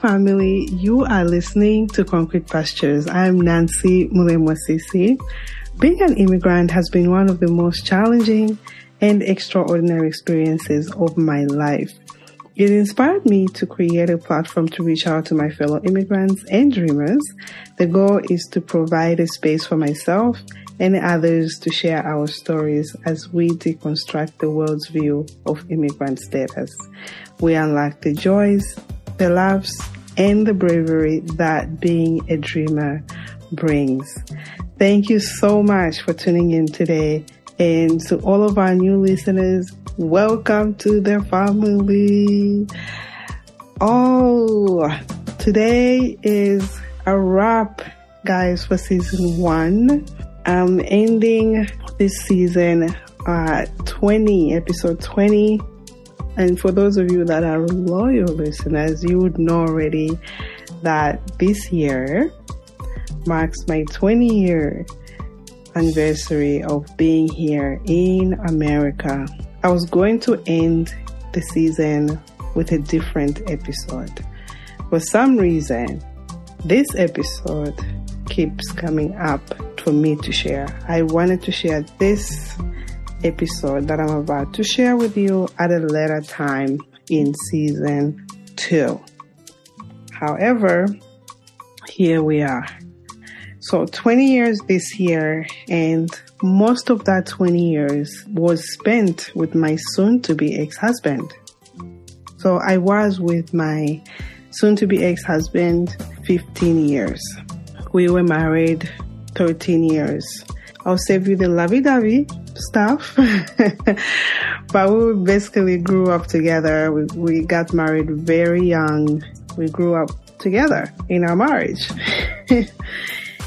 Family. You are listening to Concrete Pastures. I'm Nancy Mulemwa Siisii. Being an immigrant has been one of the most challenging and extraordinary experiences of my life. It inspired me to create a platform to reach out to my fellow immigrants and dreamers. The goal is to provide a space for myself and others to share our stories as we deconstruct the world's view of immigrant status. We unlock the joys, the laughs, and the bravery that being a dreamer brings. Thank you so much for tuning in today. And to all of our new listeners, welcome to the family. Oh, today is a wrap, guys, for season one. I'm ending this season at 20, episode 20. And for those of you that are loyal listeners, you would know already that this year marks my 20 year anniversary of being here in America. I was going to end the season with a different episode. For some reason, this episode keeps coming up for me to share. I wanted to share this episode that I'm about to share with you at a later time in season two. However, here we are. So 20 years this year and most of that 20 years was spent with my soon to be ex-husband. So I was with my soon to be ex-husband 15 years. We were married 13 years. I'll save you the lovey-dovey stuff. but we basically grew up together. We, we got married very young. We grew up together in our marriage.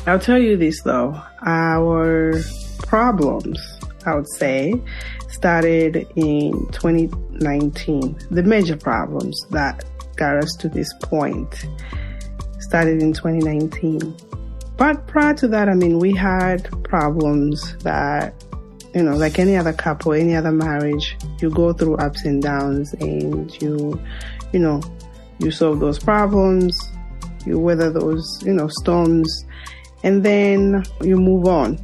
I'll tell you this though, our problems, I would say, started in 2019. The major problems that got us to this point started in 2019. But prior to that, I mean, we had problems that, you know, like any other couple, any other marriage, you go through ups and downs and you, you know, you solve those problems, you weather those, you know, storms and then you move on.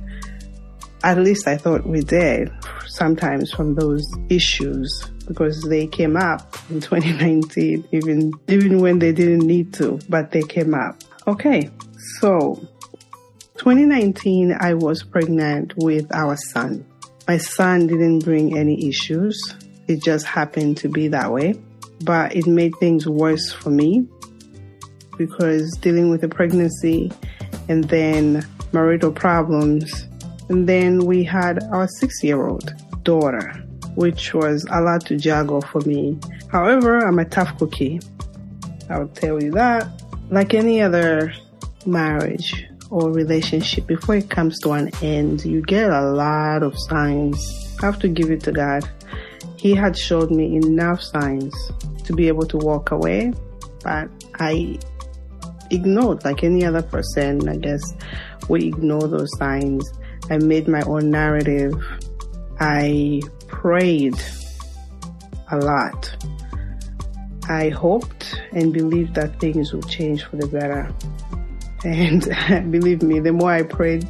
At least I thought we did sometimes from those issues because they came up in 2019, even, even when they didn't need to, but they came up. Okay. So 2019, I was pregnant with our son. My son didn't bring any issues. It just happened to be that way, but it made things worse for me because dealing with a pregnancy and then marital problems. And then we had our six year old daughter, which was a lot to juggle for me. However, I'm a tough cookie. I'll tell you that. Like any other marriage or relationship, before it comes to an end, you get a lot of signs. I have to give it to God. He had showed me enough signs to be able to walk away, but I ignored like any other person. I guess we ignore those signs. I made my own narrative. I prayed a lot. I hoped and believed that things would change for the better. And believe me, the more I prayed,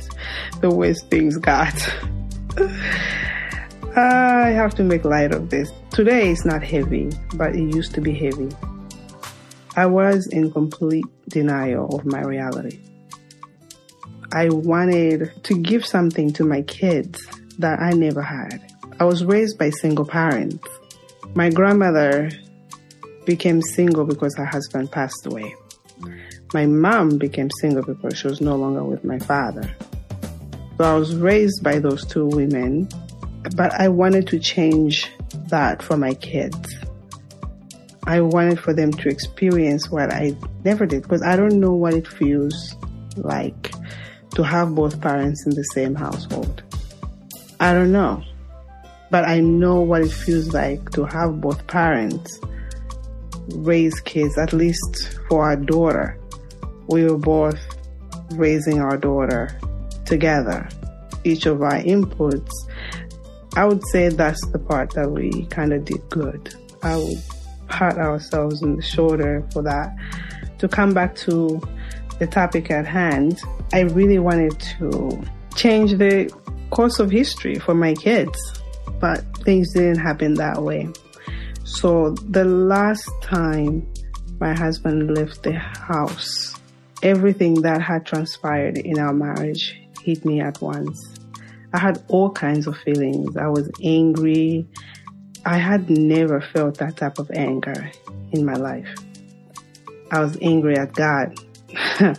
the worse things got. I have to make light of this. Today is not heavy, but it used to be heavy. I was in complete denial of my reality. I wanted to give something to my kids that I never had. I was raised by single parents. My grandmother became single because her husband passed away. My mom became single because she was no longer with my father. So I was raised by those two women, but I wanted to change that for my kids. I wanted for them to experience what I never did because I don't know what it feels like to have both parents in the same household. I don't know. But I know what it feels like to have both parents raise kids, at least for our daughter. We were both raising our daughter together, each of our inputs. I would say that's the part that we kind of did good. I would pat ourselves on the shoulder for that. To come back to the topic at hand, I really wanted to change the course of history for my kids, but things didn't happen that way. So the last time my husband left the house, everything that had transpired in our marriage hit me at once. I had all kinds of feelings. I was angry. I had never felt that type of anger in my life. I was angry at God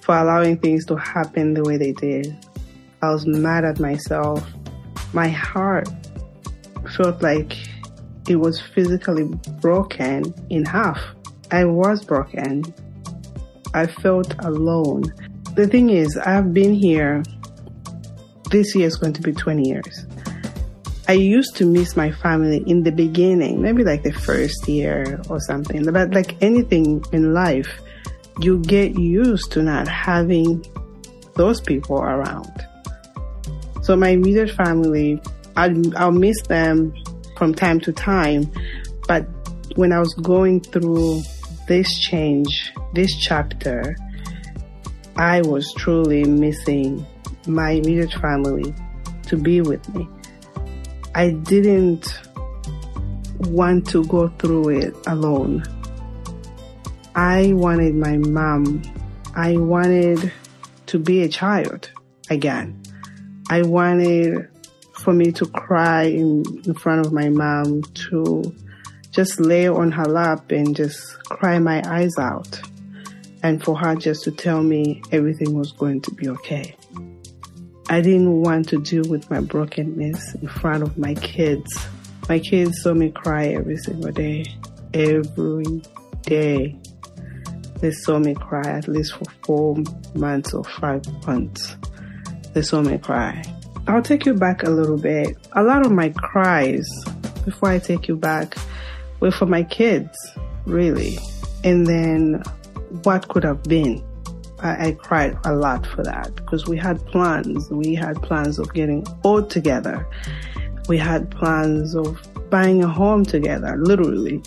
for allowing things to happen the way they did. I was mad at myself. My heart felt like it was physically broken in half. I was broken. I felt alone. The thing is, I've been here. This year is going to be 20 years. I used to miss my family in the beginning, maybe like the first year or something. But like anything in life, you get used to not having those people around. So my immediate family, I'll, I'll miss them from time to time. But when I was going through this change, this chapter, I was truly missing my immediate family to be with me. I didn't want to go through it alone. I wanted my mom. I wanted to be a child again. I wanted for me to cry in, in front of my mom, to just lay on her lap and just cry my eyes out. And for her just to tell me everything was going to be okay. I didn't want to deal with my brokenness in front of my kids. My kids saw me cry every single day. Every day. They saw me cry at least for four months or five months. They saw me cry. I'll take you back a little bit. A lot of my cries, before I take you back, were for my kids, really. And then what could have been. I, I cried a lot for that because we had plans. We had plans of getting old together. We had plans of buying a home together, literally.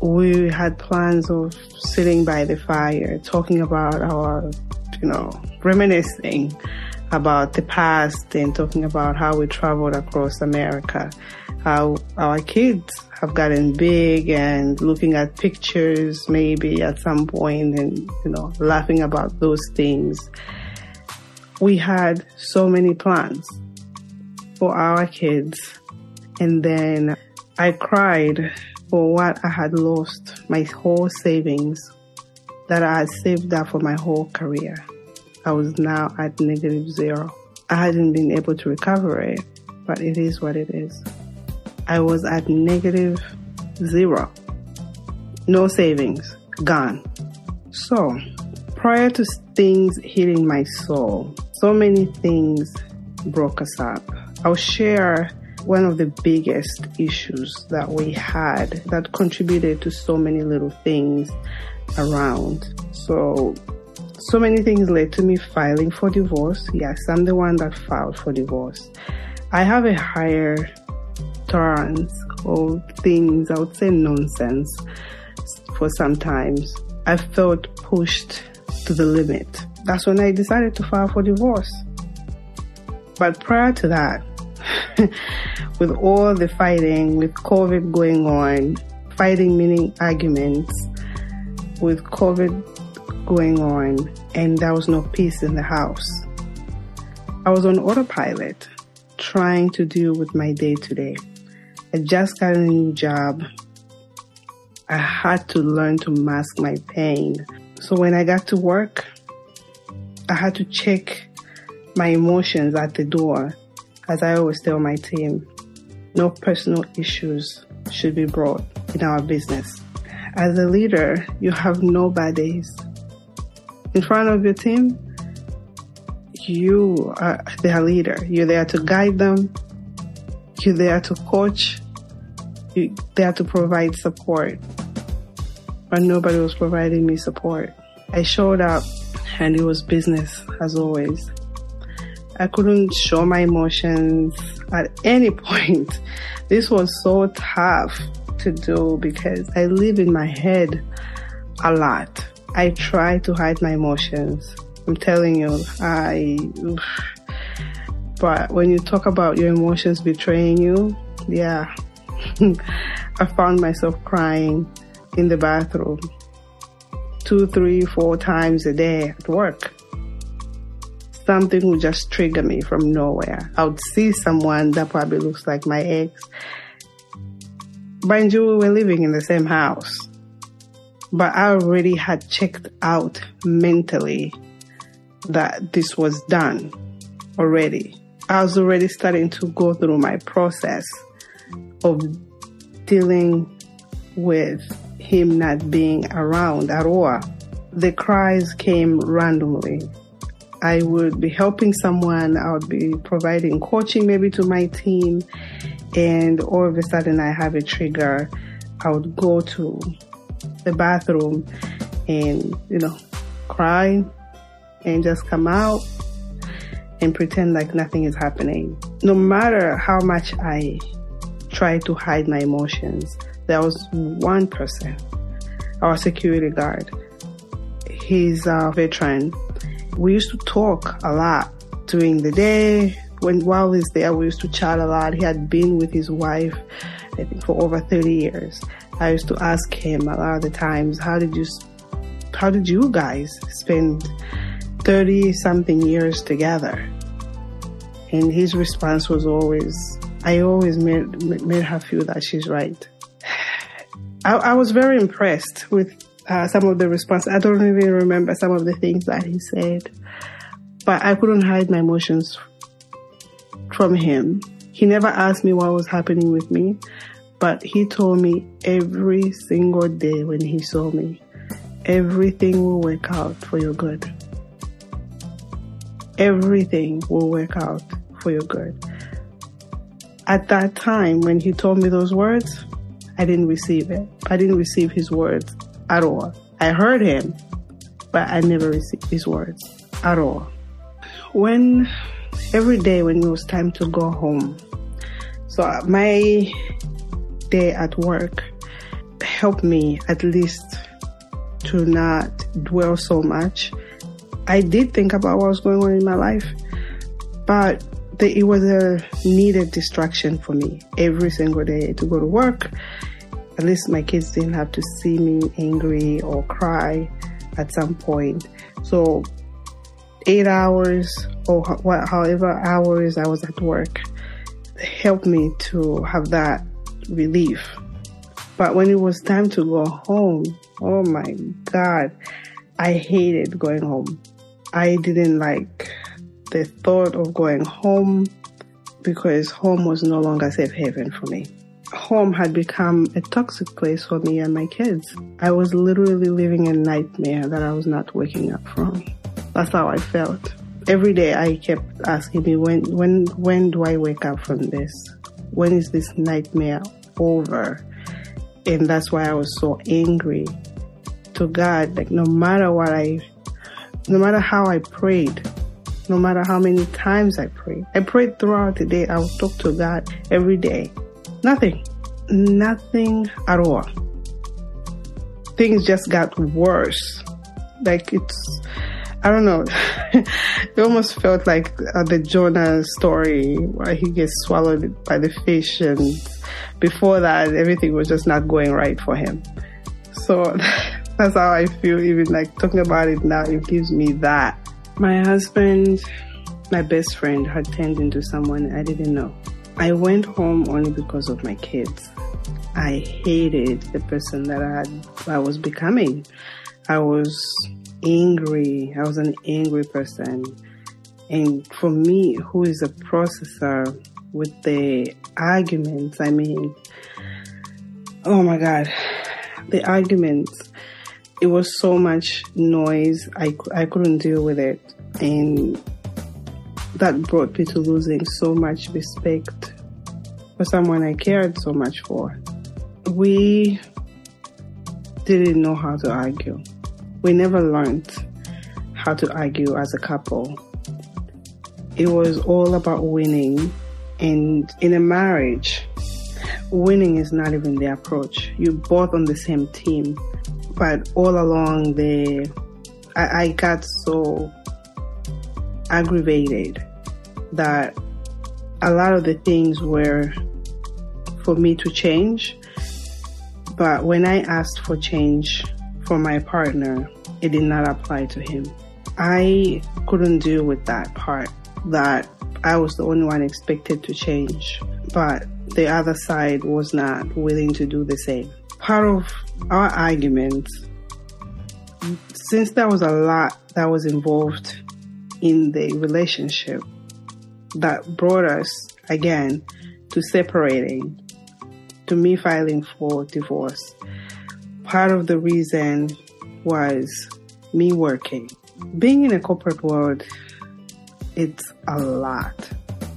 We had plans of sitting by the fire, talking about our, you know, reminiscing about the past and talking about how we traveled across America, how our kids have gotten big and looking at pictures maybe at some point and, you know, laughing about those things. We had so many plans for our kids. And then I cried for what I had lost, my whole savings that I had saved up for my whole career. I was now at negative zero. I hadn't been able to recover it, but it is what it is. I was at negative zero. No savings. Gone. So, prior to things hitting my soul, so many things broke us up. I'll share one of the biggest issues that we had that contributed to so many little things around. So so many things led to me filing for divorce. Yes, I'm the one that filed for divorce. I have a higher tolerance of things, I would say nonsense, for sometimes. I felt pushed to the limit. That's when I decided to file for divorce. But prior to that, with all the fighting, with COVID going on, fighting meaning arguments, with COVID going on and there was no peace in the house. I was on autopilot trying to deal with my day to day. I just got a new job. I had to learn to mask my pain. So when I got to work, I had to check my emotions at the door. As I always tell my team, no personal issues should be brought in our business. As a leader, you have no bad days in front of your team, you are their leader. You're there to guide them. You're there to coach. You're there to provide support. But nobody was providing me support. I showed up and it was business as always. I couldn't show my emotions at any point. This was so tough to do because I live in my head a lot. I try to hide my emotions. I'm telling you, I. But when you talk about your emotions betraying you, yeah, I found myself crying in the bathroom two, three, four times a day at work. Something would just trigger me from nowhere. I would see someone that probably looks like my ex. Mind you, we were living in the same house. But I already had checked out mentally that this was done already. I was already starting to go through my process of dealing with him not being around at all. The cries came randomly. I would be helping someone, I would be providing coaching maybe to my team, and all of a sudden I have a trigger. I would go to the bathroom and, you know, cry and just come out and pretend like nothing is happening. No matter how much I try to hide my emotions, there was one person, our security guard. He's a veteran. We used to talk a lot during the day. When while he's there, we used to chat a lot. He had been with his wife, I think, for over 30 years. I used to ask him a lot of the times, how did you, how did you guys spend 30 something years together? And his response was always, I always made, made her feel that she's right. I, I was very impressed with uh, some of the response. I don't even remember some of the things that he said, but I couldn't hide my emotions from him. He never asked me what was happening with me, but he told me every single day when he saw me, everything will work out for your good. Everything will work out for your good. At that time, when he told me those words, I didn't receive it. I didn't receive his words at all. I heard him, but I never received his words at all. When every day when it was time to go home, so my day at work helped me at least to not dwell so much. I did think about what was going on in my life, but it was a needed distraction for me every single day to go to work. At least my kids didn't have to see me angry or cry at some point. So eight hours or however hours I was at work helped me to have that relief. But when it was time to go home, oh my God, I hated going home. I didn't like the thought of going home because home was no longer safe haven for me. Home had become a toxic place for me and my kids. I was literally living a nightmare that I was not waking up from. That's how I felt. Every day I kept asking me when when when do I wake up from this? When is this nightmare over? And that's why I was so angry to God. Like no matter what I no matter how I prayed, no matter how many times I prayed. I prayed throughout the day. I would talk to God every day. Nothing. Nothing at all. Things just got worse. Like it's, I don't know. it almost felt like uh, the Jonah story where he gets swallowed by the fish and before that everything was just not going right for him. So that's how I feel even like talking about it now. It gives me that my husband, my best friend, had turned into someone I didn't know. I went home only because of my kids. I hated the person that I had, I was becoming. I was angry. I was an angry person. And for me, who is a processor with the arguments, I mean, oh my God, the arguments it was so much noise. I, I couldn't deal with it. And that brought me to losing so much respect for someone I cared so much for. We didn't know how to argue. We never learned how to argue as a couple. It was all about winning. And in a marriage, winning is not even the approach. You're both on the same team, but all along the, I, I got so aggravated that a lot of the things were for me to change. But when I asked for change for my partner, it did not apply to him. I couldn't deal with that part that I was the only one expected to change, but the other side was not willing to do the same. Part of our argument, since there was a lot that was involved in the relationship that brought us again to separating, to me filing for divorce. Part of the reason was me working. Being in a corporate world, it's a lot.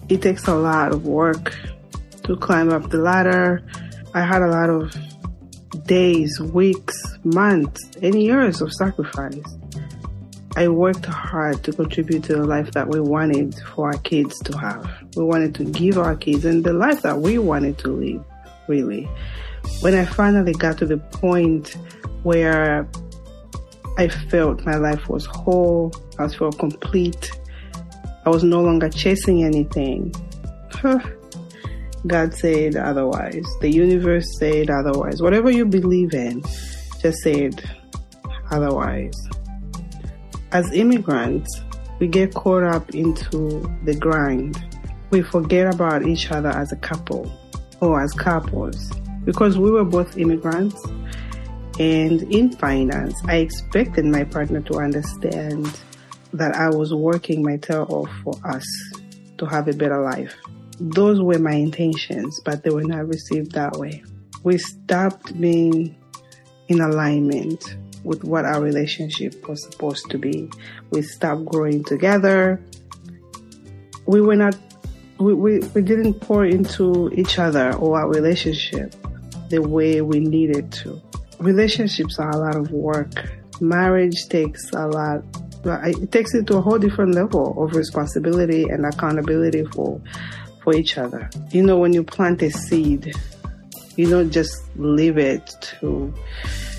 It takes a lot of work to climb up the ladder. I had a lot of days, weeks, months, and years of sacrifice. I worked hard to contribute to the life that we wanted for our kids to have. We wanted to give our kids and the life that we wanted to live, really. When I finally got to the point where I felt my life was whole, I felt complete, I was no longer chasing anything. God said otherwise. The universe said otherwise. Whatever you believe in, just said otherwise as immigrants, we get caught up into the grind. We forget about each other as a couple or as couples because we were both immigrants. And in finance, I expected my partner to understand that I was working my tail off for us to have a better life. Those were my intentions, but they were not received that way. We stopped being in alignment with what our relationship was supposed to be. We stopped growing together. We were not, we, we, we didn't pour into each other or our relationship the way we needed to. Relationships are a lot of work. Marriage takes a lot, it takes it to a whole different level of responsibility and accountability for, for each other. You know, when you plant a seed, you don't just leave it to,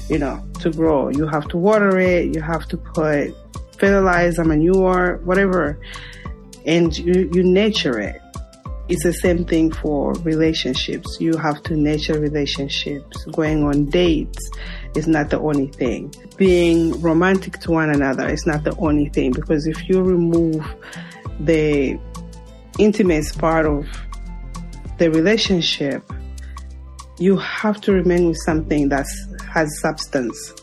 you know, to grow. You have to water it, you have to put fertilizer, manure, whatever, and you, you nurture it. It's the same thing for relationships. You have to nurture relationships. Going on dates is not the only thing. Being romantic to one another is not the only thing because if you remove the intimate part of the relationship, you have to remain with something that has substance.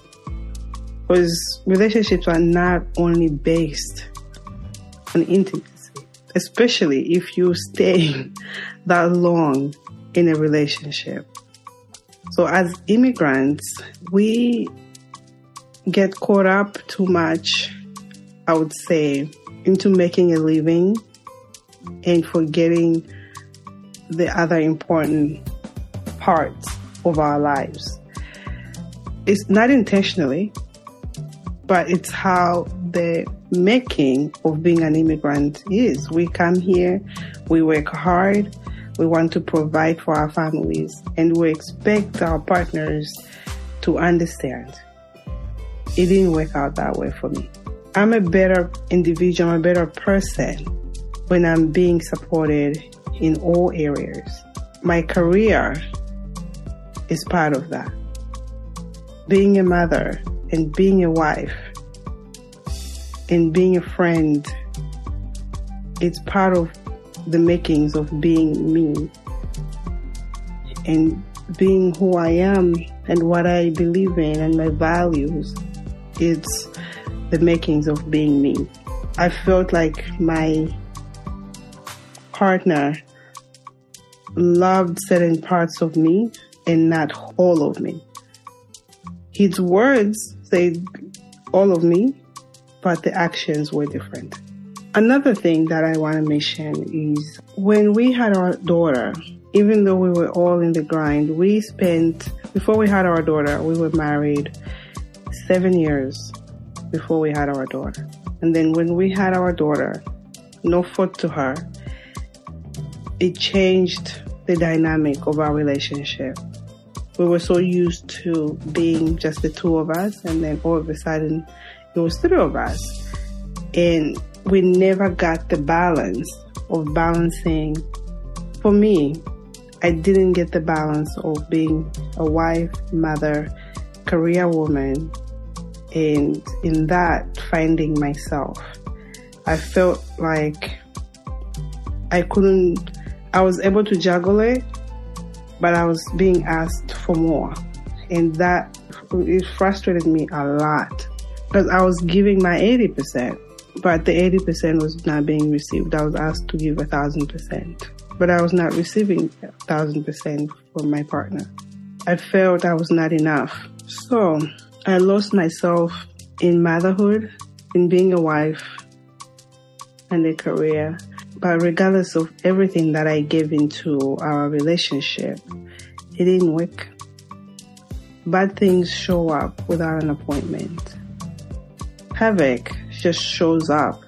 Because relationships are not only based on intimacy, especially if you stay that long in a relationship. So as immigrants, we get caught up too much, I would say, into making a living and forgetting the other important parts of our lives it's not intentionally, but it's how the making of being an immigrant is. We come here, we work hard, we want to provide for our families, and we expect our partners to understand. It didn't work out that way for me. I'm a better individual, I'm a better person when I'm being supported in all areas. My career is part of that being a mother and being a wife and being a friend, it's part of the makings of being me and being who I am and what I believe in and my values. It's the makings of being me. I felt like my partner loved certain parts of me and not all of me. His words said all of me, but the actions were different. Another thing that I want to mention is when we had our daughter, even though we were all in the grind, we spent, before we had our daughter, we were married seven years before we had our daughter. And then when we had our daughter, no fault to her, it changed the dynamic of our relationship. We were so used to being just the two of us, and then all of a sudden, it was three of us. And we never got the balance of balancing. For me, I didn't get the balance of being a wife, mother, career woman, and in that, finding myself. I felt like I couldn't, I was able to juggle it, but I was being asked for more. And that, it frustrated me a lot because I was giving my 80%, but the 80% was not being received. I was asked to give a thousand percent, but I was not receiving a thousand percent from my partner. I felt I was not enough. So I lost myself in motherhood, in being a wife, and a career. But regardless of everything that I gave into our relationship, it didn't work. Bad things show up without an appointment. Havoc just shows up.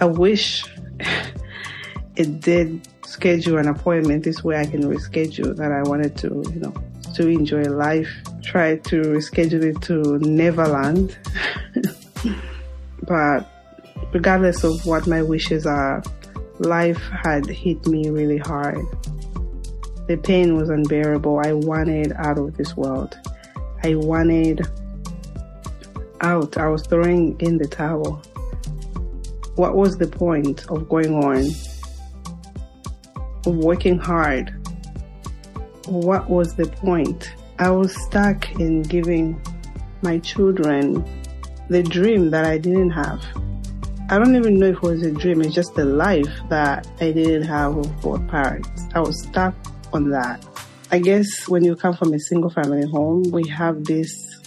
I wish it did schedule an appointment this way I can reschedule that I wanted to, you know, to enjoy life. Try to reschedule it to Neverland. but regardless of what my wishes are, life had hit me really hard. The pain was unbearable. I wanted out of this world. I wanted out. I was throwing in the towel. What was the point of going on? Of working hard? What was the point? I was stuck in giving my children the dream that I didn't have. I don't even know if it was a dream, it's just a life that I didn't have with both parents. I was stuck on that. I guess when you come from a single family home, we have this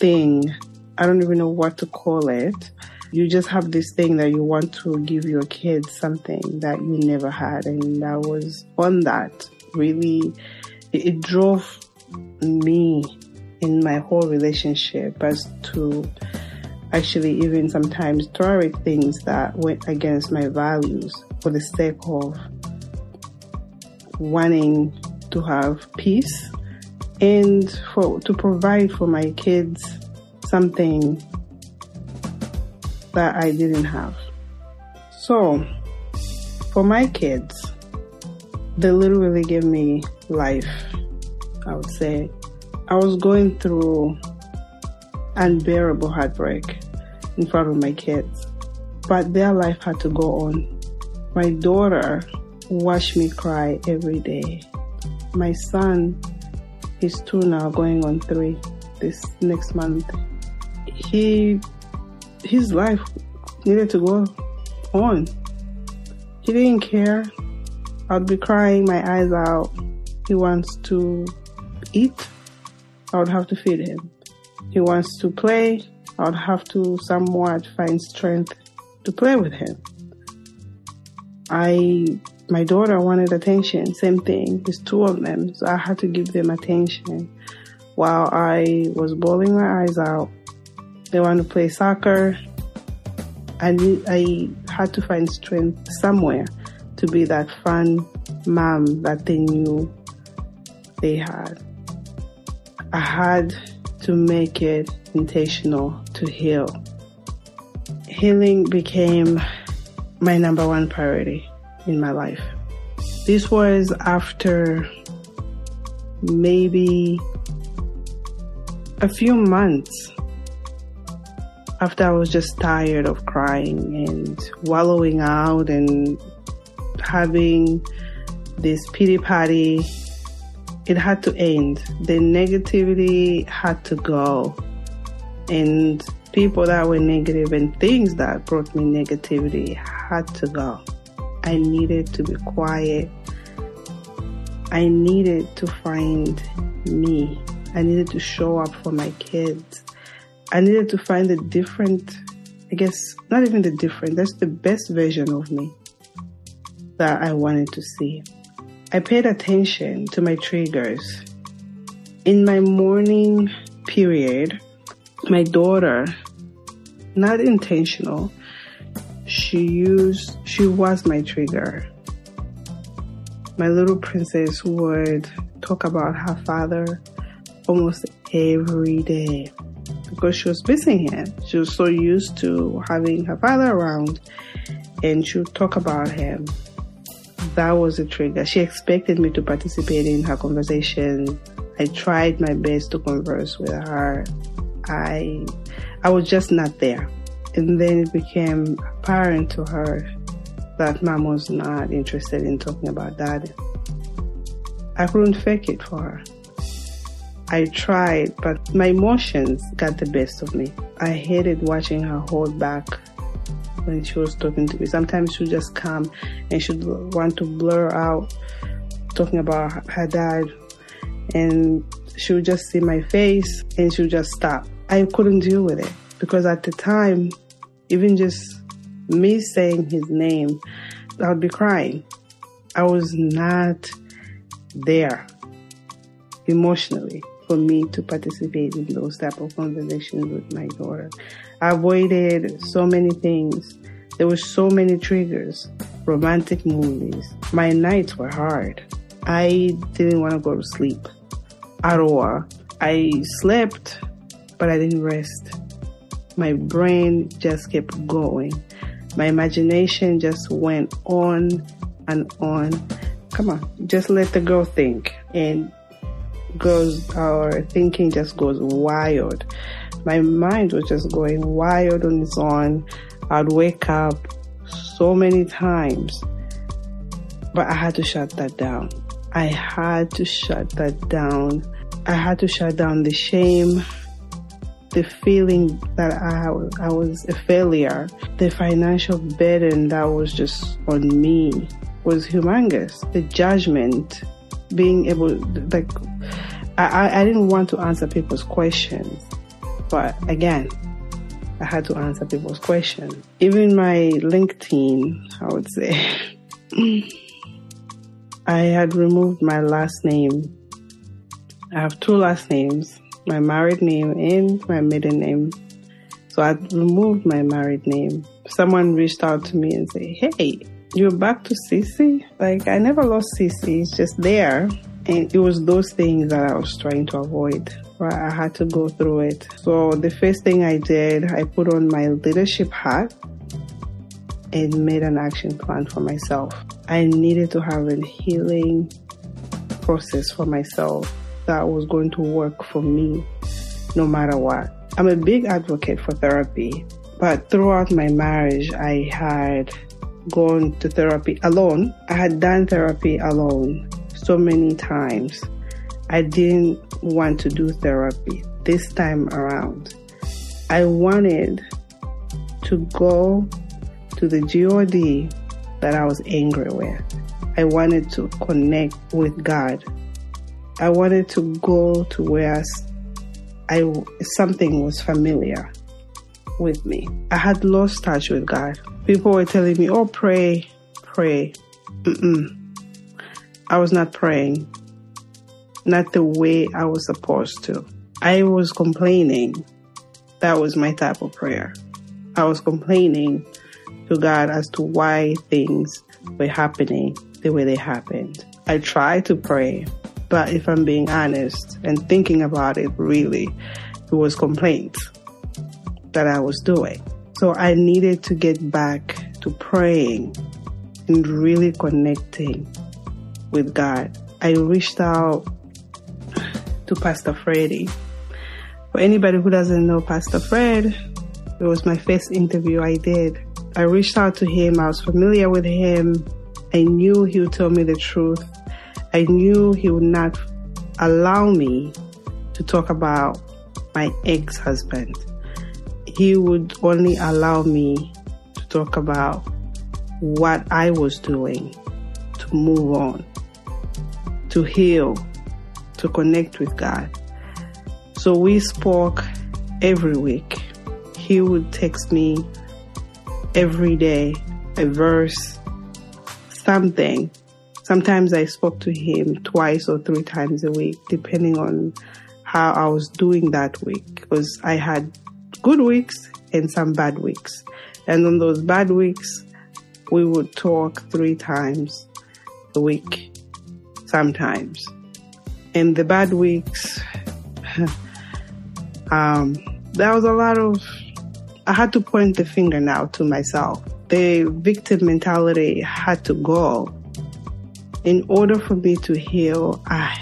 thing. I don't even know what to call it. You just have this thing that you want to give your kids something that you never had. And I was on that really, it, it drove me in my whole relationship as to actually even sometimes tolerate things that went against my values for the sake of wanting to have peace and for to provide for my kids something that I didn't have. So for my kids, they literally gave me life, I would say. I was going through unbearable heartbreak in front of my kids. But their life had to go on. My daughter watched me cry every day. My son, he's two now, going on three this next month. He, his life needed to go on. He didn't care. I'd be crying my eyes out. He wants to eat. I would have to feed him. He wants to play. I would have to somewhat find strength to play with him. I, my daughter wanted attention, same thing. There's two of them, so I had to give them attention. While I was bawling my eyes out, they want to play soccer. I need, I had to find strength somewhere to be that fun mom that they knew they had. I had to make it intentional to heal. Healing became my number one priority in my life. This was after maybe a few months after I was just tired of crying and wallowing out and having this pity party it had to end. The negativity had to go. And people that were negative and things that brought me negativity had to go. I needed to be quiet. I needed to find me. I needed to show up for my kids. I needed to find a different, I guess, not even the different, that's the best version of me that I wanted to see. I paid attention to my triggers. In my morning period, my daughter, not intentional, she used, she was my trigger. my little princess would talk about her father almost every day because she was missing him. She was so used to having her father around and she would talk about him. That was a trigger. She expected me to participate in her conversation. I tried my best to converse with her. I I was just not there. And then it became apparent to her that mom was not interested in talking about dad. I couldn't fake it for her. I tried, but my emotions got the best of me. I hated watching her hold back when she was talking to me. Sometimes she would just come and she'd want to blur out talking about her dad and she would just see my face and she would just stop. I couldn't deal with it because at the time, even just me saying his name, I would be crying. I was not there emotionally for me to participate in those type of conversations with my daughter. I avoided so many things. There were so many triggers, romantic movies. My nights were hard. I didn't want to go to sleep at all. I slept, but I didn't rest. My brain just kept going. My imagination just went on and on. Come on, just let the girl think and girls, our thinking just goes wild. My mind was just going wild on its own. I'd wake up so many times, but I had to shut that down. I had to shut that down. I had to shut down the shame, the feeling that I, I was a failure, the financial burden that was just on me was humongous. The judgment, being able, like, I, I didn't want to answer people's questions, but again, I had to answer people's questions. Even my LinkedIn, I would say, I had removed my last name. I have two last names my married name and my maiden name. So I removed my married name. Someone reached out to me and said, Hey, you're back to Siisii? Like, I never lost Siisii. It's just there. And it was those things that I was trying to avoid. Right? I had to go through it. So the first thing I did, I put on my leadership hat and made an action plan for myself. I needed to have a healing process for myself that was going to work for me no matter what. I'm a big advocate for therapy, but throughout my marriage, I had gone to therapy alone. I had done therapy alone so many times. I didn't want to do therapy this time around. I wanted to go to the God that I was angry with. I wanted to connect with God I wanted to go to where I something was familiar with me. I had lost touch with God. People were telling me, "Oh, pray, pray." Mm-mm. I was not praying, not the way I was supposed to. I was complaining. That was my type of prayer. I was complaining to God as to why things were happening the way they happened. I tried to pray, but if I'm being honest and thinking about it, really, it was complaints that I was doing. So I needed to get back to praying and really connecting with God. I reached out to Pastor Freddy. For anybody who doesn't know Pastor Fred, it was my first interview I did. I reached out to him. I was familiar with him. I knew he would tell me the truth. I knew he would not allow me to talk about my ex husband. He would only allow me to talk about what I was doing to move on, to heal, to connect with God. So we spoke every week. He would text me every day a verse, something Sometimes I spoke to him twice or three times a week, depending on how I was doing that week, because I had good weeks and some bad weeks. And on those bad weeks, we would talk three times a week. sometimes. In the bad weeks, um, there was a lot of, I had to point the finger now to myself. The victim mentality had to go. In order for me to heal, I,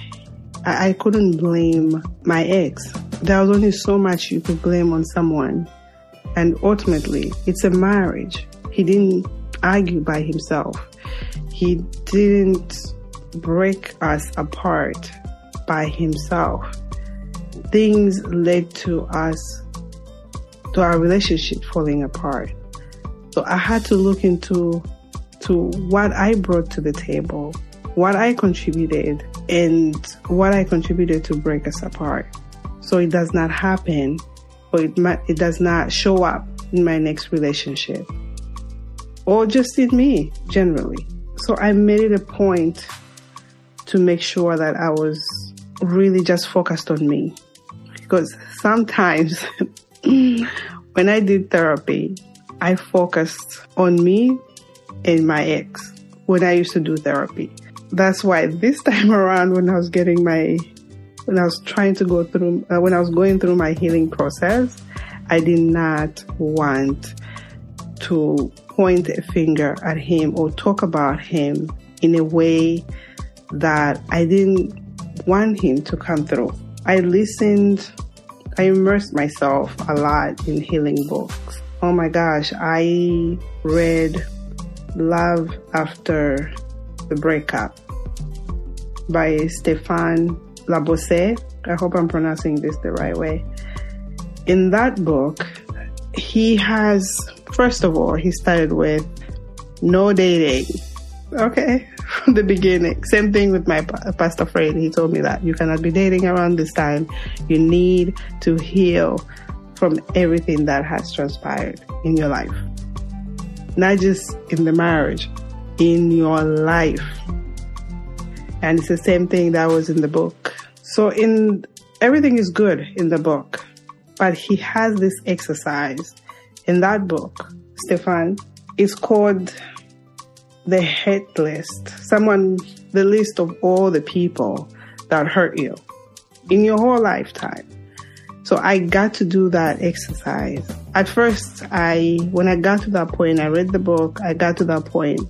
I couldn't blame my ex. There was only so much you could blame on someone. And ultimately, it's a marriage. He didn't argue by himself. He didn't break us apart by himself. Things led to us, to our relationship falling apart. So I had to look into to what I brought to the table, what I contributed, and what I contributed to break us apart. So it does not happen, or it might, it does not show up in my next relationship, or just in me generally. So I made it a point to make sure that I was really just focused on me. Because sometimes when I did therapy, I focused on me and my ex when I used to do therapy. That's why this time around, when I was getting my, when I was trying to go through, uh, when I was going through my healing process, I did not want to point a finger at him or talk about him in a way that I didn't want him to come through. I listened, I immersed myself a lot in healing books. Oh my gosh, I read Love After the Breakup by Stéphane Labosse. I hope I'm pronouncing this the right way. In that book, he has, first of all, he started with no dating. Okay from the beginning. Same thing with my pastor friend. He told me that you cannot be dating around this time. You need to heal from everything that has transpired in your life. Not just in the marriage, in your life. And it's the same thing that was in the book. So in everything is good in the book, but he has this exercise in that book, Stefan. It's called the hit list, someone, the list of all the people that hurt you in your whole lifetime. So I got to do that exercise. At first, I, when I got to that point, I read the book, I got to that point,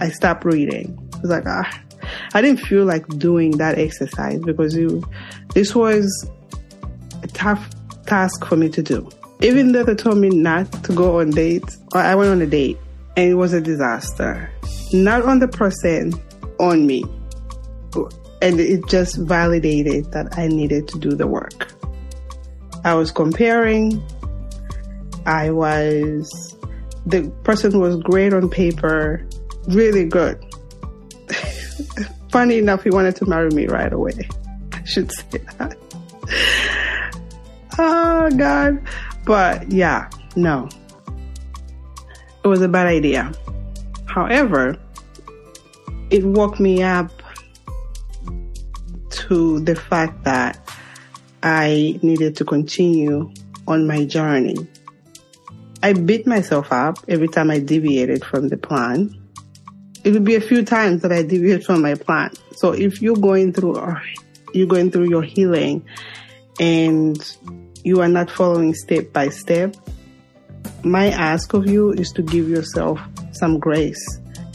I stopped reading. I was like, ah, I didn't feel like doing that exercise because you, this was a tough task for me to do. Even though they told me not to go on dates, I went on a date and it was a disaster not on the person, on me. And it just validated that I needed to do the work. I was comparing. I was, the person was great on paper, really good. Funny enough, he wanted to marry me right away. I should say that. oh, God. But yeah, no. It was a bad idea. However, it woke me up to the fact that I needed to continue on my journey. I beat myself up every time I deviated from the plan. It would be a few times that I deviate from my plan. So if you're going through, you're going through your healing and you are not following step by step, my ask of you is to give yourself some grace.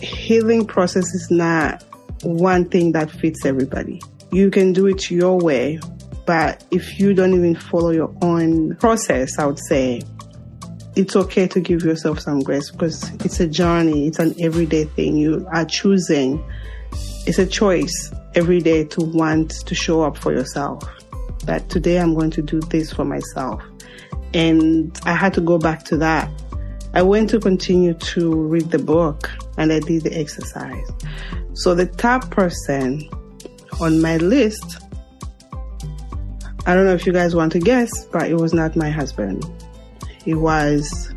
Healing process is not one thing that fits everybody. You can do it your way, but if you don't even follow your own process, I would say it's okay to give yourself some grace because it's a journey, it's an everyday thing. You are choosing, it's a choice every day to want to show up for yourself. That today I'm going to do this for myself. And I had to go back to that. I went to continue to read the book and I did the exercise. So the top person on my list, I don't know if you guys want to guess, but it was not my husband. It was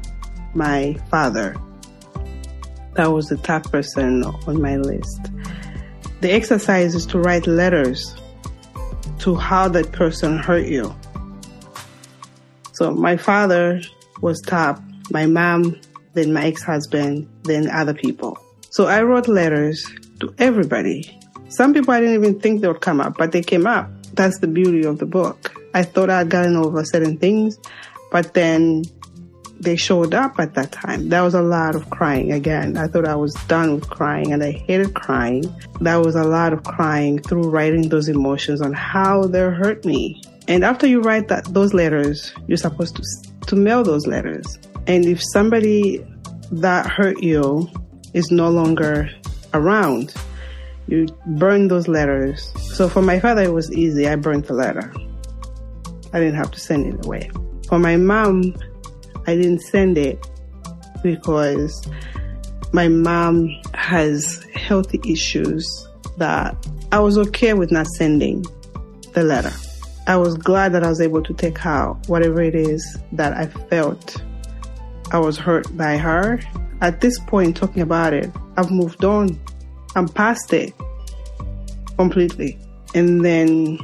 my father. That was the top person on my list. The exercise is to write letters to how that person hurt you. So my father was top, my mom, then my ex-husband, then other people. So I wrote letters to everybody Some people I didn't even think they would come up, but they came up. That's the beauty of the book. I thought I'd gotten over certain things, but then they showed up at that time. That was a lot of crying again. I thought I was done with crying and I hated crying. That was a lot of crying through writing those emotions on how they hurt me. And after you write that those letters, you're supposed to to mail those letters. And if somebody that hurt you is no longer around, you burn those letters. So for my father, it was easy. I burned the letter. I didn't have to send it away. For my mom, I didn't send it because my mom has healthy issues that I was okay with not sending the letter. I was glad that I was able to take out whatever it is that I felt I was hurt by her. At this point, talking about it, I've moved on. I'm past it completely. And then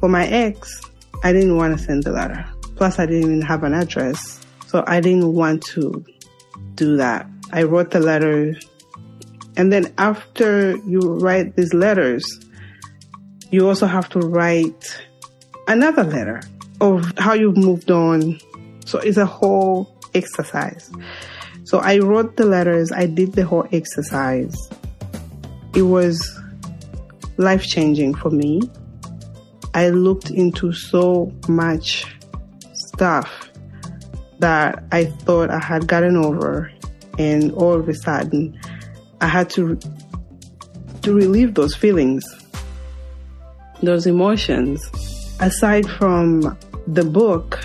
for my ex, I didn't want to send the letter. Plus, I didn't even have an address. So I didn't want to do that. I wrote the letter. And then after you write these letters, you also have to write another letter of how you've moved on. So it's a whole exercise. So I wrote the letters, I did the whole exercise. It was life changing for me. I looked into so much stuff that I thought I had gotten over, and all of a sudden, I had to to relieve those feelings, those emotions. Aside from the book,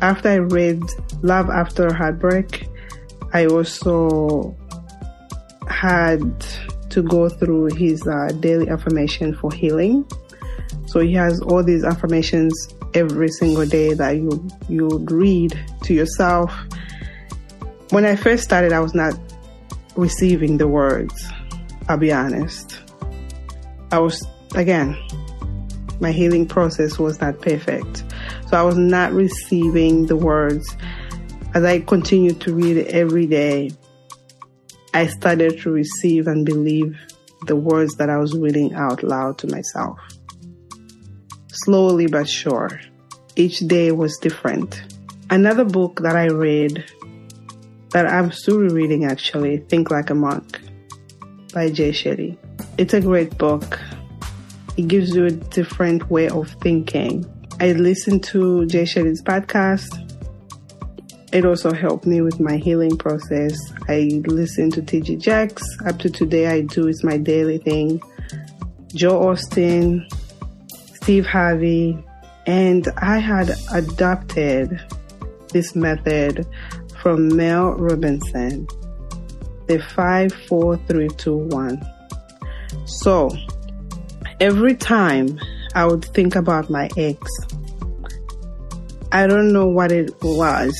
after I read Love After Heartbreak, I also had to go through his uh, daily affirmation for healing. So he has all these affirmations every single day that you you read to yourself. When I first started, I was not receiving the words. I'll be honest. I was again, my healing process was not perfect. So I was not receiving the words. As I continued to read it every day, I started to receive and believe the words that I was reading out loud to myself slowly but sure. Each day was different. Another book that I read that I'm still reading actually, Think Like a Monk by Jay Shetty. It's a great book. It gives you a different way of thinking. I listened to Jay Shetty's podcast. It also helped me with my healing process. I listen to TD Jakes. Up to today, I do. It's my daily thing. Joel Osteen, Steve Harvey, and I had adopted this method from Mel Robbins, the 54321. So every time I would think about my ex, I don't know what it was.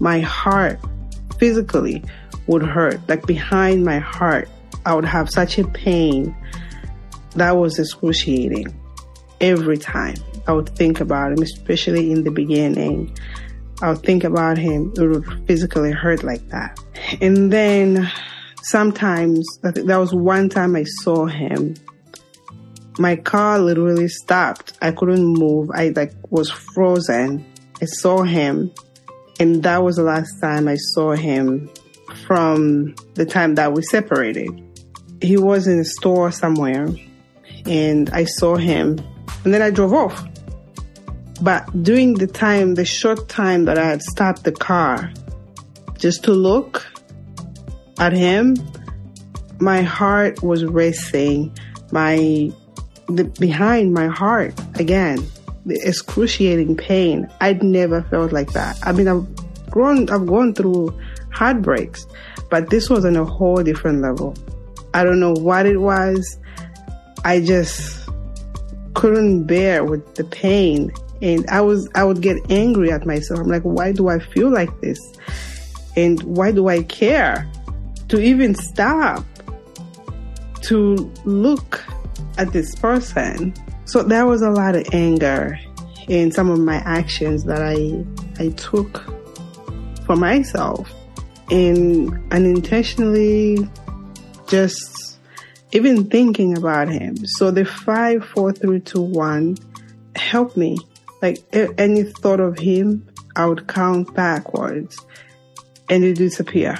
My heart physically would hurt, like behind my heart, I would have such a pain that was excruciating every time I would think about him, especially in the beginning. I would think about him, it would physically hurt like that. And then sometimes, that was one time I saw him. My car literally stopped. I couldn't move. I like was frozen. I saw him and that was the last time I saw him from the time that we separated. He was in a store somewhere and I saw him and then I drove off. But during the time, the short time that I had stopped the car just to look at him, my heart was racing. My, the, behind my heart, again, the excruciating pain. I'd never felt like that. I mean, I've grown, I've gone through heartbreaks, but this was on a whole different level. I don't know what it was. I just, couldn't bear with the pain and I was I would get angry at myself. I'm like, why do I feel like this? And why do I care to even stop to look at this person? So there was a lot of anger in some of my actions that I I took for myself and unintentionally just even thinking about him. So the five, four, three, two, one helped me. Like any thought of him, I would count backwards and it disappear.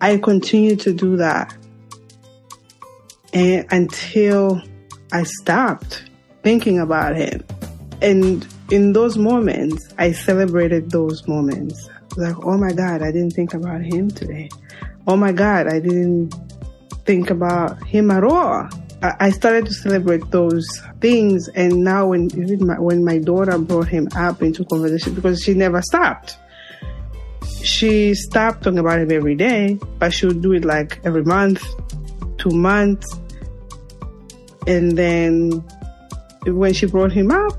I continue to do that and until I stopped thinking about him. And in those moments, I celebrated those moments. Like, oh my God, I didn't think about him today. Oh my God, I didn't think about him at all. I started to celebrate those things, and now when my, when my daughter brought him up into conversation, because she never stopped, she stopped talking about him every day, but she would do it like every month, two months, and then when she brought him up,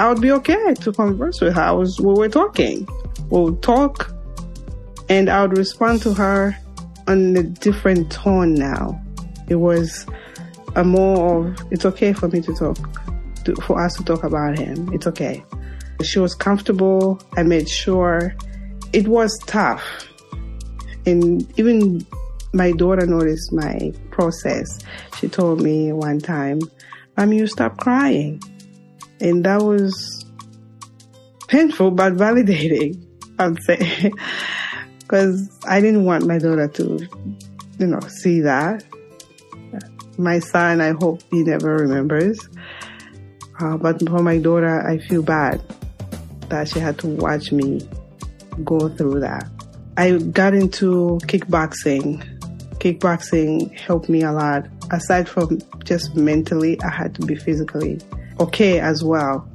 I would be okay to converse with her. I was, we were talking. We would talk and I would respond to her on a different tone now. It was a more of, it's okay for me to talk, to, for us to talk about him. It's okay. She was comfortable. I made sure it was tough. And even my daughter noticed my process. She told me one time, "Mom, you stop crying," and that was painful but validating. I'd say because I didn't want my daughter to, you know, see that. My son, I hope he never remembers. Uh, but for my daughter, I feel bad that she had to watch me go through that. I got into kickboxing kickboxing helped me a lot. Aside from just mentally, I had to be physically okay as well.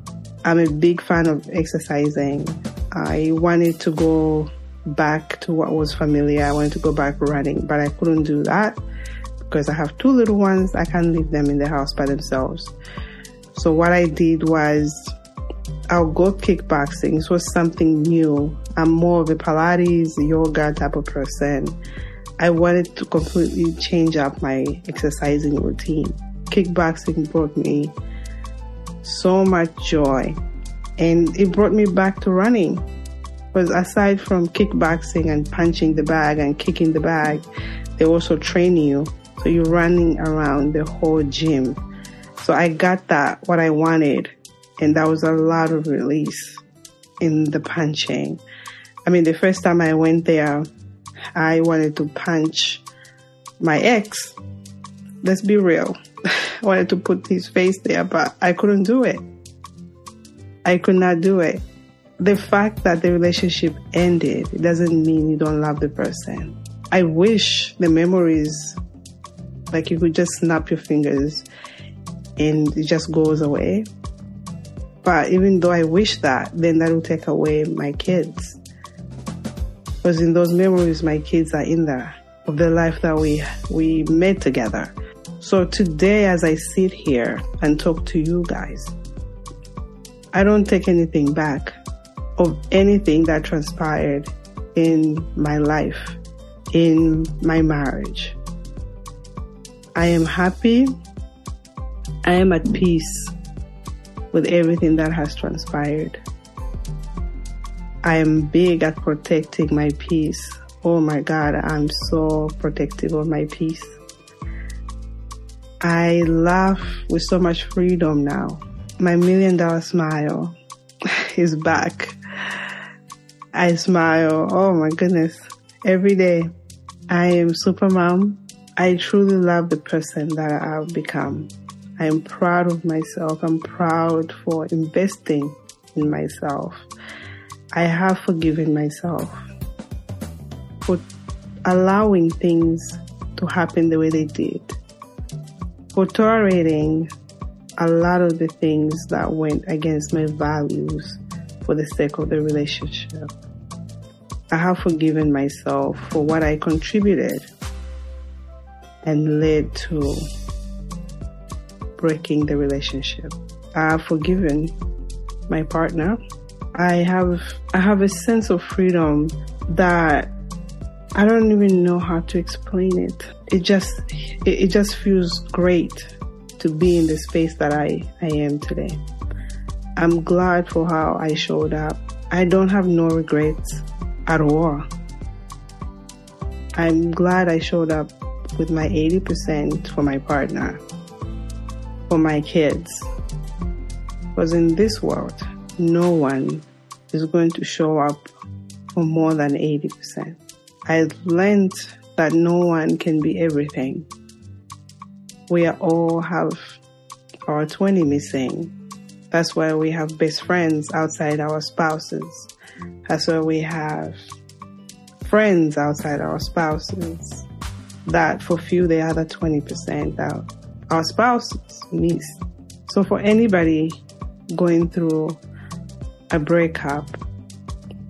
I'm a big fan of exercising. I wanted to go back to what was familiar. I wanted to go back running, but I couldn't do that because I have two little ones. I can't leave them in the house by themselves. So what I did was I'll go kickboxing. This was something new. I'm more of a Pilates, yoga type of person. I wanted to completely change up my exercising routine. Kickboxing brought me so much joy and it brought me back to running. Because aside from kickboxing and punching the bag and kicking the bag, they also train you. So you're running around the whole gym. So I got that, what I wanted. And that was a lot of release in the punching. I mean, the first time I went there, I wanted to punch my ex. Let's be real. I wanted to put his face there, but I couldn't do it. I could not do it. The fact that the relationship ended it doesn't mean you don't love the person. I wish the memories, like you could just snap your fingers and it just goes away. But even though I wish that, then that will take away my kids. Because in those memories, my kids are in there of the life that we, we made together. So today, as I sit here and talk to you guys, I don't take anything back of anything that transpired in my life, in my marriage. I am happy. I am at peace with everything that has transpired. I am big at protecting my peace. Oh my God, I'm so protective of my peace. I laugh with so much freedom now. My million dollar smile is back. I smile. Oh my goodness. Every day. I am super mom. I truly love the person that I've become. I am proud of myself. I'm proud for investing in myself. I have forgiven myself for allowing things to happen the way they did, for tolerating a lot of the things that went against my values for the sake of the relationship. I have forgiven myself for what I contributed and led to breaking the relationship. I have forgiven my partner I have I have a sense of freedom that I don't even know how to explain it. It just it, it just feels great to be in the space that I, I am today. I'm glad for how I showed up. I don't have no regrets at all. I'm glad I showed up with my 80% for my partner, for my kids. Because in this world, no one is going to show up for more than 80%. I learned that no one can be everything. We all have our 20 missing. That's why we have best friends outside our spouses. That's why we have friends outside our spouses that fulfill the other 20% that our spouses miss. So for anybody going through a breakup,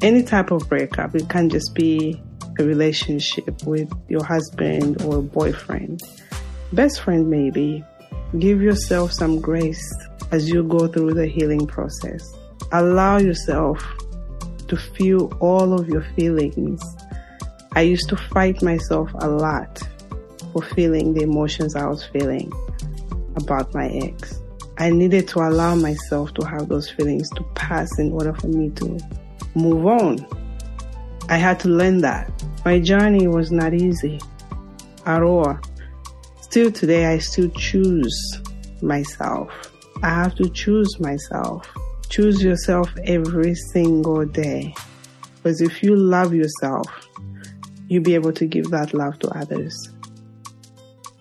any type of breakup, it can just be a relationship with your husband or boyfriend, best friend maybe. Give yourself some grace as you go through the healing process. Allow yourself to feel all of your feelings. I used to fight myself a lot for feeling the emotions I was feeling about my ex. I needed to allow myself to have those feelings to pass in order for me to move on. I had to learn that. My journey was not easy at all. Still today, I still choose myself. I have to choose myself. Choose yourself every single day. Because if you love yourself, you'll be able to give that love to others.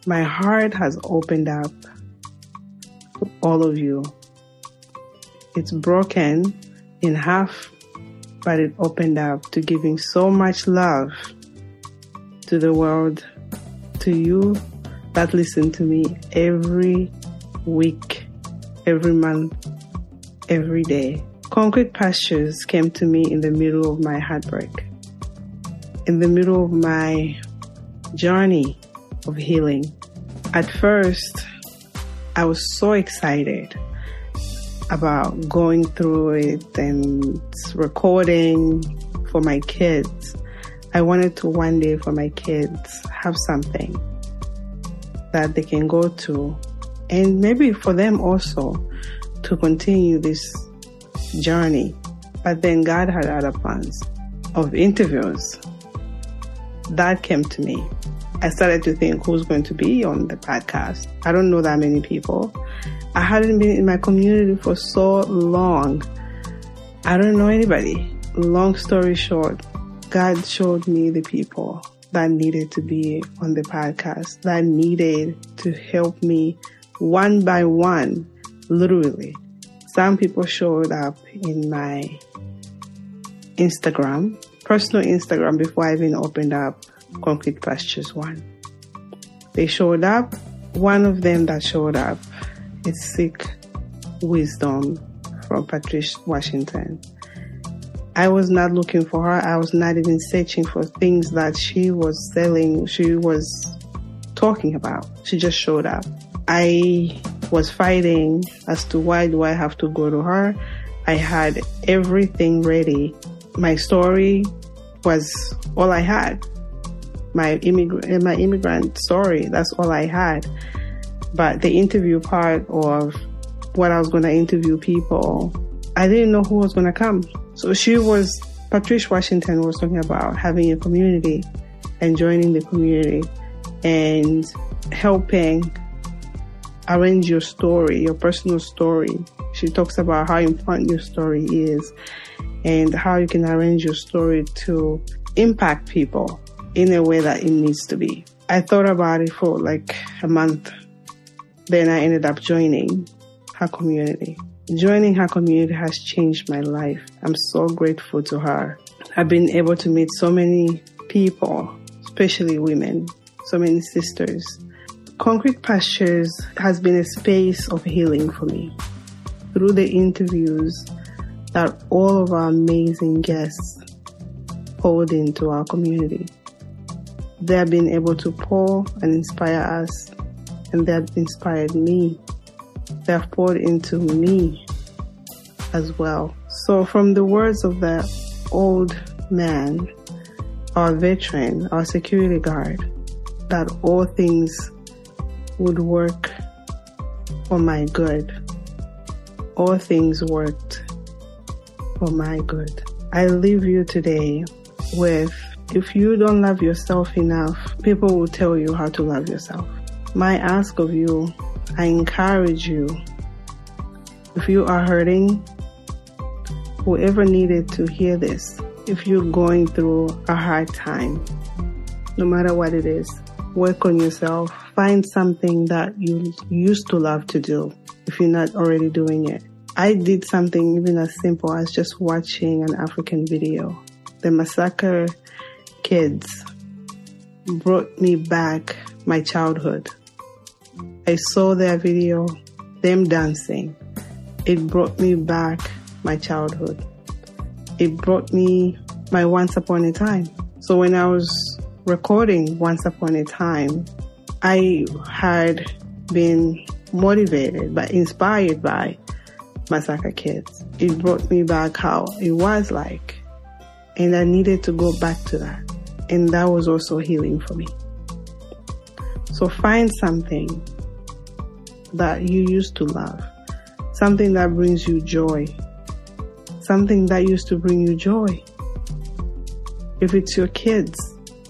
My heart has opened up all of you. It's broken in half, but it opened up to giving so much love to the world, to you that listen to me every week, every month, every day. Concrete pastures came to me in the middle of my heartbreak, in the middle of my journey of healing. At first, I was so excited about going through it and recording for my kids. I wanted to one day for my kids have something that they can go to and maybe for them also to continue this journey. But then God had other plans of interviews. That came to me. I started to think who's going to be on the podcast. I don't know that many people. I hadn't been in my community for so long. I don't know anybody. Long story short, God showed me the people that needed to be on the podcast, that needed to help me one by one, literally. Some people showed up in my Instagram, personal Instagram, before I even opened up Concrete Pastures One. They showed up. One of them that showed up is Seek Wisdom from Patrice Washington. I was not looking for her. I was not even searching for things that she was selling, she was talking about. She just showed up. I was fighting as to why do I have to go to her. I had everything ready. My story was all I had my immigrant my immigrant story. That's all I had. But the interview part of what I was going to interview people, I didn't know who was going to come. So she was Patrice Washington was talking about having a community and joining the community and helping arrange your story, your personal story. She talks about how important your story is and how you can arrange your story to impact people in a way that it needs to be. I thought about it for like a month. Then I ended up joining her community. Joining her community has changed my life. I'm so grateful to her. I've been able to meet so many people, especially women, so many sisters. Concrete Pastures has been a space of healing for me. Through the interviews that all of our amazing guests hold into our community. They have been able to pour and inspire us, and they have inspired me. They have poured into me as well. So, from the words of that old man, our veteran, our security guard, that all things would work for my good. All things worked for my good. I leave you today with If you don't love yourself enough, people will tell you how to love yourself. My ask of you, I encourage you, if you are hurting, whoever needed to hear this, if you're going through a hard time, no matter what it is, work on yourself. Find something that you used to love to do if you're not already doing it. I did something even as simple as just watching an African video. The Masaka kids brought me back my childhood. I saw their video, them dancing. It brought me back my childhood. It brought me my once upon a time. So when I was recording Once Upon a Time, I had been motivated but inspired by Masaka Kids. It brought me back how it was like. And I needed to go back to that. And that was also healing for me. So find something that you used to love, something that brings you joy, something that used to bring you joy. If it's your kids,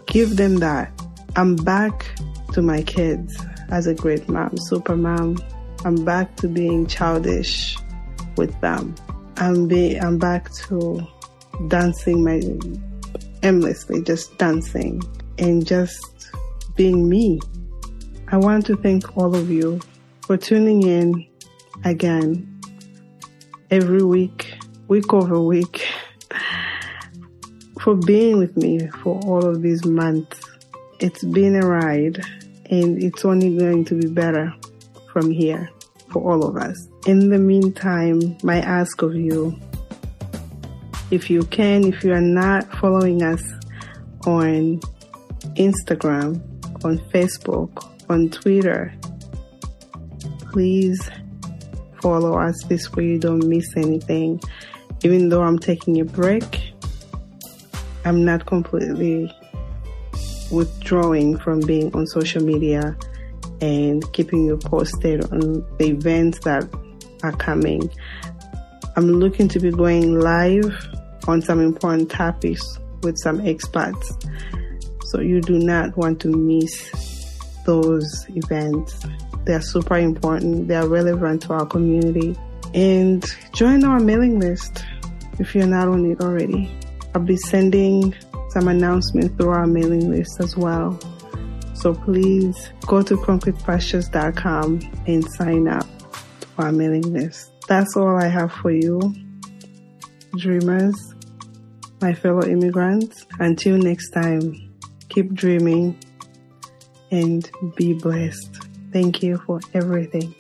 give them that. I'm back to my kids as a great mom, super mom. I'm back to being childish with them. I'm be I'm back to dancing my endlessly, just dancing and just being me. I want to thank all of you for tuning in again every week, week over week for being with me for all of these months. It's been a ride and it's only going to be better from here for all of us. In the meantime, my ask of you, if you can, if you are not following us on Instagram, on Facebook, on Twitter, please follow us this way you don't miss anything. Even though I'm taking a break, I'm not completely withdrawing from being on social media and keeping you posted on the events that are coming. I'm looking to be going live on some important topics with some experts. So you do not want to miss those events. They're super important. They're relevant to our community. And join our mailing list if you're not on it already. I'll be sending some announcements through our mailing list as well. So please go to concretepastures.com and sign up to our mailing list. That's all I have for you, dreamers, my fellow immigrants. Until next time, keep dreaming and be blessed. Thank you for everything.